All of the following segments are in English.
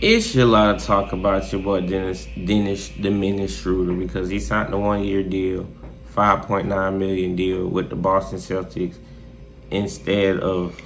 It's a lot of talk about your boy Dennis Dennis Menace Schroeder because he signed a one year deal, five point nine million deal with the Boston Celtics instead of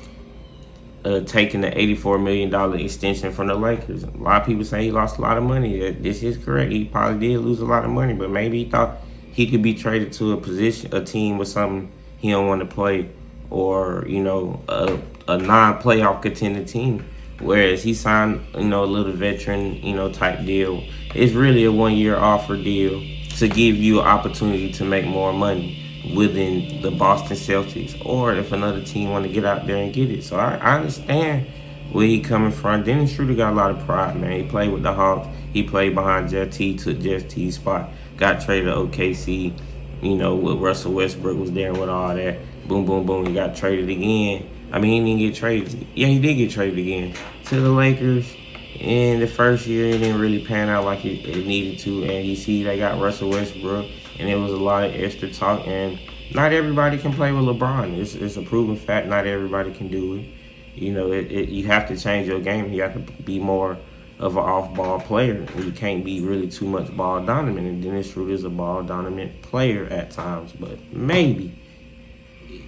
uh, taking the eighty four million dollar extension from the Lakers. A lot of people say he lost a lot of money. This is correct. He probably did lose a lot of money, but maybe he thought he could be traded to a position, a team with something he don't want to play, or you know, a, a non playoff contending team. Whereas he signed, you know, a little veteran, you know, type deal. It's really a one year offer deal to give you an opportunity to make more money within the Boston Celtics, or if another team want to get out there and get it. So I, I understand where he coming from. Dennis Schroeder got a lot of pride, man. He played with the Hawks. He played behind Jeff Teague, took Jeff Teague's spot, got traded to OKC. You know, with Russell Westbrook was there with all that. Boom, boom, boom. He got traded again I mean, he didn't get traded. Yeah, he did get traded again to the Lakers. In the first year, it didn't really pan out like it, it needed to. And you see, they got Russell Westbrook, and it was a lot of extra talk. And not everybody can play with LeBron. It's, it's a proven fact. Not everybody can do it. You know, it, it, you have to change your game. You have to be more of an off-ball player. You can't be really too much ball dominant. And Dennis Schroeder is a ball dominant player at times, but maybe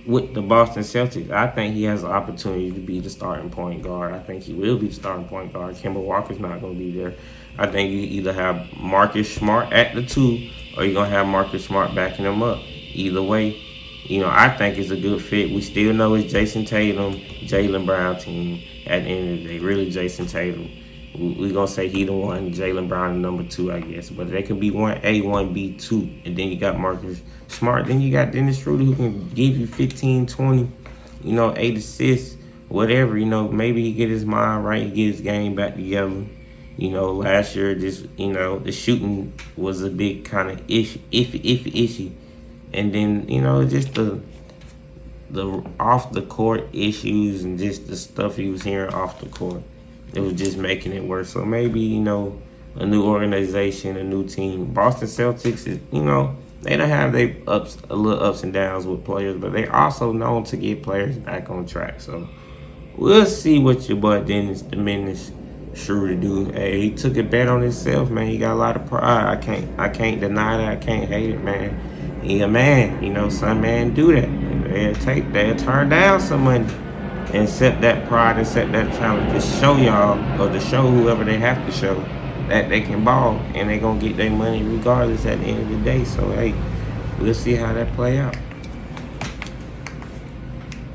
with the Boston Celtics, I think he has an opportunity to be the starting point guard. I think he will be the starting point guard. Kemba Walker's not going to be there. I think you either have Marcus Smart at the two, or you're going to have Marcus Smart backing him up. Either way, you know, I think it's a good fit. We still know it's Jayson Tatum, Jaylen Brown team at the end of the day. Really, Jayson Tatum we're gonna say he the one, Jaylen Brown number two, I guess. But they could be one A, one B, two. And then you got Marcus Smart. Then you got Dennis Schroeder who can give you 15, 20, you know, eight assists, whatever. You know, maybe he get his mind right, he get his game back together. You know, last year just you know, the shooting was a big kind of issue iffy, iffy issue. And then, you know, just the the off the court issues and just the stuff he was hearing off the court it was just making it worse. So maybe, you know, a new organization, a new team. Boston Celtics is, you know, they don't have their ups a little ups and downs with players, but they also known to get players back on track. So we'll see what your boy Dennis Diminish sure to do. Hey, he took a bet on himself, man. He got a lot of pride. I can't I can't deny that. I can't hate it, man. He a man. You know, some man do that. They'll take they'll turn down some money and set that pride and set that challenge to show y'all or to show whoever they have to show that they can ball and they're gonna get their money regardless at the end of the day. So hey, we'll see how that play out.